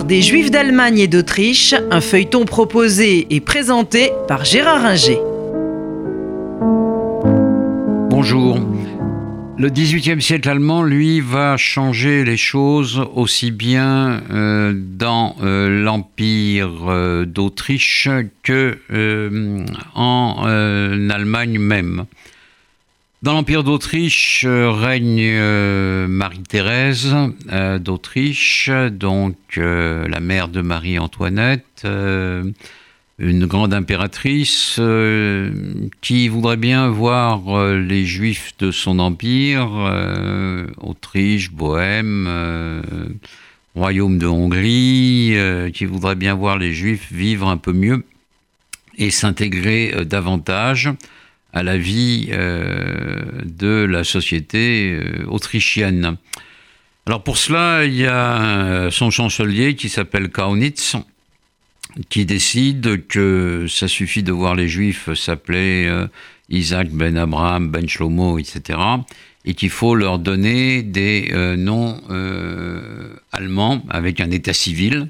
Des Juifs d'Allemagne et d'Autriche, un feuilleton proposé et présenté par Gérard Inger. Bonjour. Le XVIIIe siècle allemand, lui, va changer les choses aussi bien euh, dans euh, l'Empire euh, d'Autriche que en Allemagne même. Dans l'Empire d'Autriche règne Marie-Thérèse d'Autriche, donc la mère de Marie-Antoinette une grande impératrice euh, qui voudrait bien voir euh, les juifs de son empire, euh, Autriche, Bohême, Royaume de Hongrie, qui voudrait bien voir les juifs vivre un peu mieux et s'intégrer davantage à la vie de la société autrichienne. Alors pour cela, il y a son chancelier qui s'appelle Kaunitz, qui décide que ça suffit de voir les Juifs s'appeler euh, Isaac ben Abraham, ben Shlomo, etc. Et qu'il faut leur donner des euh, noms euh, allemands avec un état civil.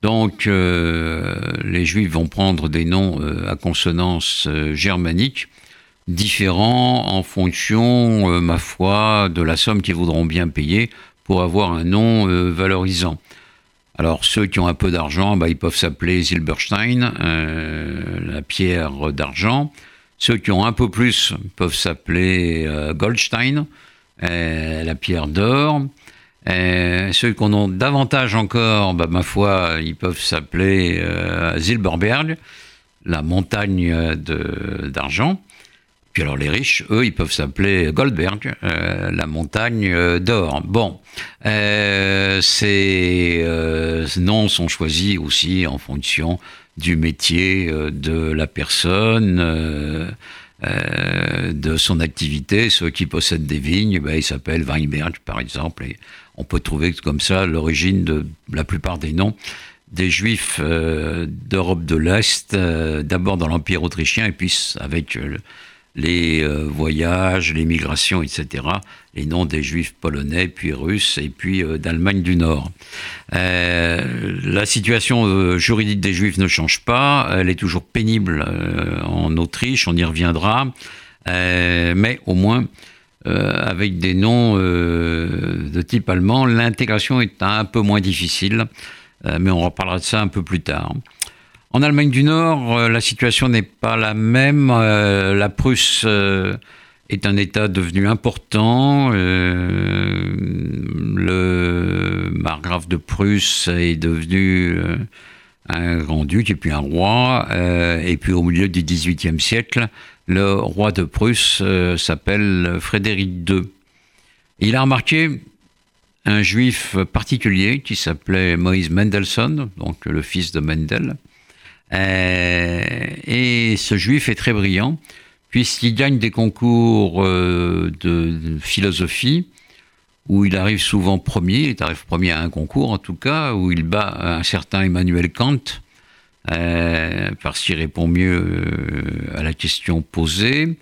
Donc les Juifs vont prendre des noms à consonance germanique différents en fonction, ma foi, de la somme qu'ils voudront bien payer pour avoir un nom valorisant. Alors ceux qui ont un peu d'argent, bah, ils peuvent s'appeler Silberstein, euh, la pierre d'argent. Ceux qui ont un peu plus peuvent s'appeler euh, Goldstein, euh, la pierre d'or. ceux qui en ont davantage encore, bah, ma foi, ils peuvent s'appeler Silberberg, la montagne d'argent alors les riches, eux, ils peuvent s'appeler Goldberg, euh, la montagne euh, d'or. Bon, euh, ces noms sont choisis aussi en fonction du métier de la personne. de son activité, ceux qui possèdent des vignes, ben, ils s'appellent Weinberg par exemple, et on peut trouver comme ça l'origine de la plupart des noms des juifs d'Europe de l'Est, d'abord dans l'Empire autrichien, et puis avec les euh, voyages, les migrations, etc., les noms des juifs polonais, puis russes, et puis euh, d'Allemagne du Nord. Euh, la situation juridique des juifs ne change pas, elle est toujours pénible en Autriche, on y reviendra, mais au moins, avec des noms de type allemand, l'intégration est un peu moins difficile, mais on reparlera de ça un peu plus tard. En Allemagne du Nord, euh, la situation n'est pas la même. Euh, la Prusse euh, est un État devenu important. le margrave de Prusse est devenu un grand-duc et puis un roi. et puis au milieu du XVIIIe siècle, le roi de Prusse s'appelle Frédéric II. Il a remarqué un juif particulier qui s'appelait Moïse Mendelssohn, donc le fils de Mendel, et ce juif est très brillant, puisqu'il gagne des concours euh, de, philosophie, où il arrive souvent premier, il arrive premier à un concours en tout cas, où il bat un certain Emmanuel Kant, euh, parce qu'il répond mieux à la question posée.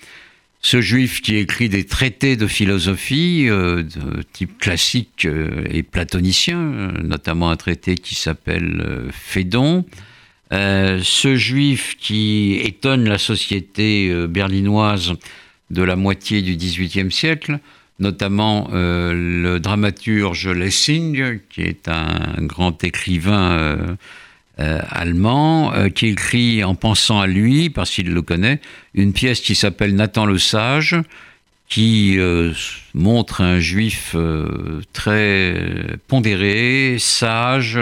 Ce juif qui écrit des traités de philosophie de type classique et platonicien, notamment un traité qui s'appelle Phédon, euh, ce juif qui étonne la société euh, berlinoise de la moitié du XVIIIe siècle, notamment euh, le dramaturge Lessing, qui est un grand écrivain allemand, qui écrit en pensant à lui, parce qu'il le connaît, une pièce qui s'appelle Nathan le Sage, qui montre un juif très pondéré, sage,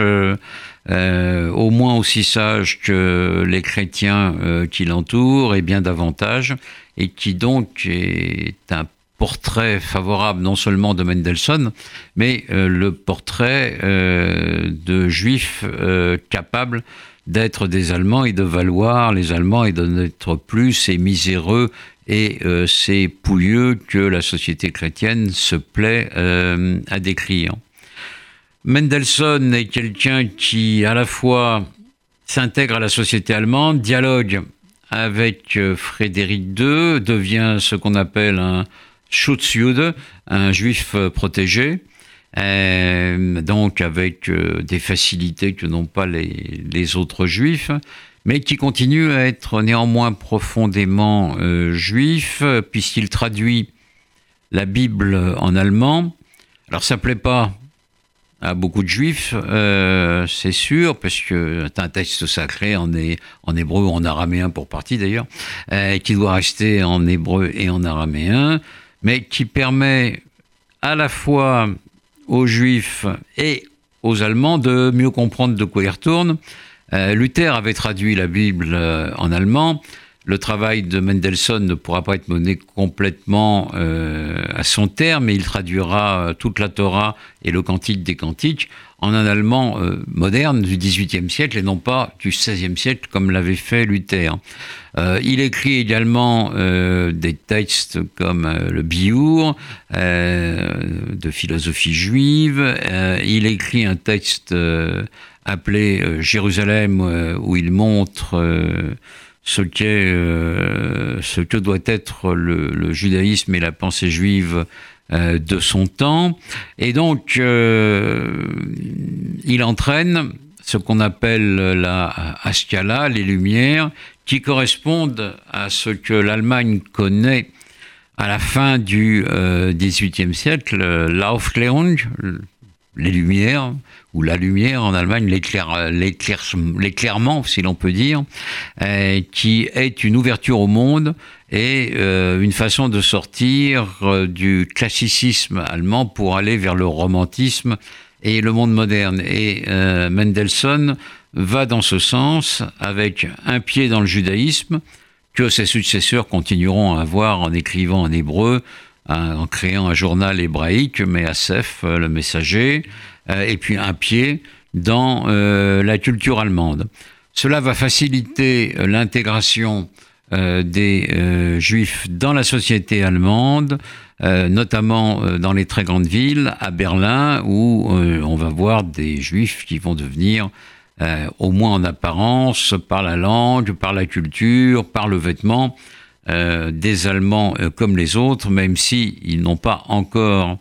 euh, au moins aussi sage que les chrétiens euh, qui l'entourent et bien davantage, et qui donc est un portrait favorable non seulement de Mendelssohn, mais euh, le portrait de juifs capables d'être des Allemands et de valoir les Allemands et de n'être plus ces miséreux et ces pouilleux que la société chrétienne se plaît à décrire. Mendelssohn est quelqu'un qui, à la fois, s'intègre à la société allemande, dialogue avec euh, Frédéric II, devient ce qu'on appelle un Schutzjude, un juif euh, protégé, donc avec des facilités que n'ont pas les, autres juifs, mais qui continue à être néanmoins profondément juif, puisqu'il traduit la Bible en allemand. Alors ça plaît pas à beaucoup de juifs, euh, c'est sûr, parce que c'est un texte sacré en, en hébreu ou en araméen pour partie d'ailleurs, euh, qui doit rester en hébreu et en araméen, mais qui permet à la fois aux juifs et aux Allemands de mieux comprendre de quoi ils retournent. Euh, Luther avait traduit la Bible en allemand, le travail de Mendelssohn ne pourra pas être mené complètement euh, à son terme, mais il traduira euh, toute la Torah et le Cantique des Cantiques en un allemand euh, moderne du XVIIIe siècle et non pas du XVIe siècle comme l'avait fait Luther. il écrit également des textes comme le Biur de philosophie juive. il écrit un texte appelé Jérusalem où il montre ce, qu'est, euh, ce que doit être le, judaïsme et la pensée juive euh, de son temps. Et donc, euh, il entraîne ce qu'on appelle la Askala, les Lumières, qui correspondent à ce que l'Allemagne connaît à la fin du XVIIIe siècle, l'Aufklärung, les Lumières, ou la lumière en Allemagne, l'éclairement, si l'on peut dire, euh, qui est une ouverture au monde et euh, une façon de sortir euh, du classicisme allemand pour aller vers le romantisme et le monde moderne. Et Mendelssohn va dans ce sens avec un pied dans le judaïsme que ses successeurs continueront à avoir en écrivant en hébreu, en créant un journal hébraïque, mais Asef, le messager, euh, et puis un pied dans euh, la culture allemande. Cela va faciliter euh, l'intégration des juifs dans la société allemande, notamment dans les très grandes villes, à Berlin, où on va voir des juifs qui vont devenir, au moins en apparence, par la langue, par la culture, par le vêtement, des Allemands comme les autres, même s'ils n'ont pas encore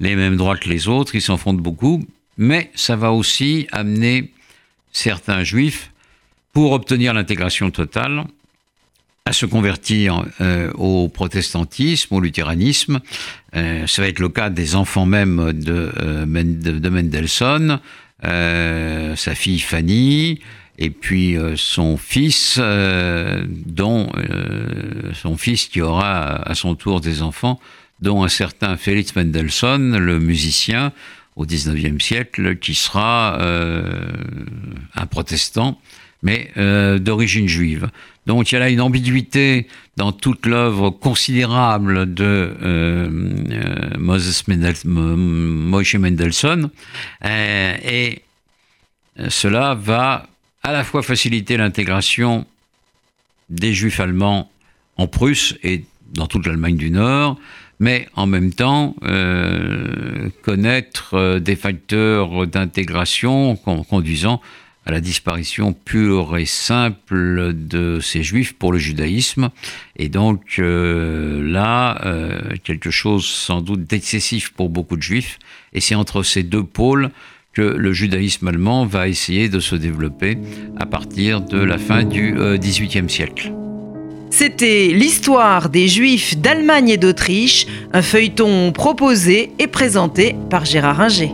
les mêmes droits que les autres, ils s'en font beaucoup, mais ça va aussi amener certains juifs, pour obtenir l'intégration totale, à se convertir euh, au protestantisme, au luthéranisme. Euh, ça va être le cas des enfants même euh, de Mendelssohn, sa fille Fanny, et puis son fils, dont son fils qui aura à son tour des enfants, dont un certain Félix Mendelssohn, le musicien au XIXe siècle, qui sera euh, un protestant, mais euh, d'origine juive. Donc il y a là une ambiguïté dans toute l'œuvre considérable de euh, Moses Moshe Mendelssohn, et cela va à la fois faciliter l'intégration des juifs allemands en Prusse et dans toute l'Allemagne du Nord, mais en même temps euh, connaître euh, des facteurs d'intégration conduisant à la disparition pure et simple de ces juifs pour le judaïsme. Et donc euh, là, quelque chose sans doute d'excessif pour beaucoup de juifs. Et c'est entre ces deux pôles que le judaïsme allemand va essayer de se développer à partir de la fin du XVIIIe siècle. C'était l'histoire des Juifs d'Allemagne et d'Autriche, un feuilleton proposé et présenté par Gérard Ringer.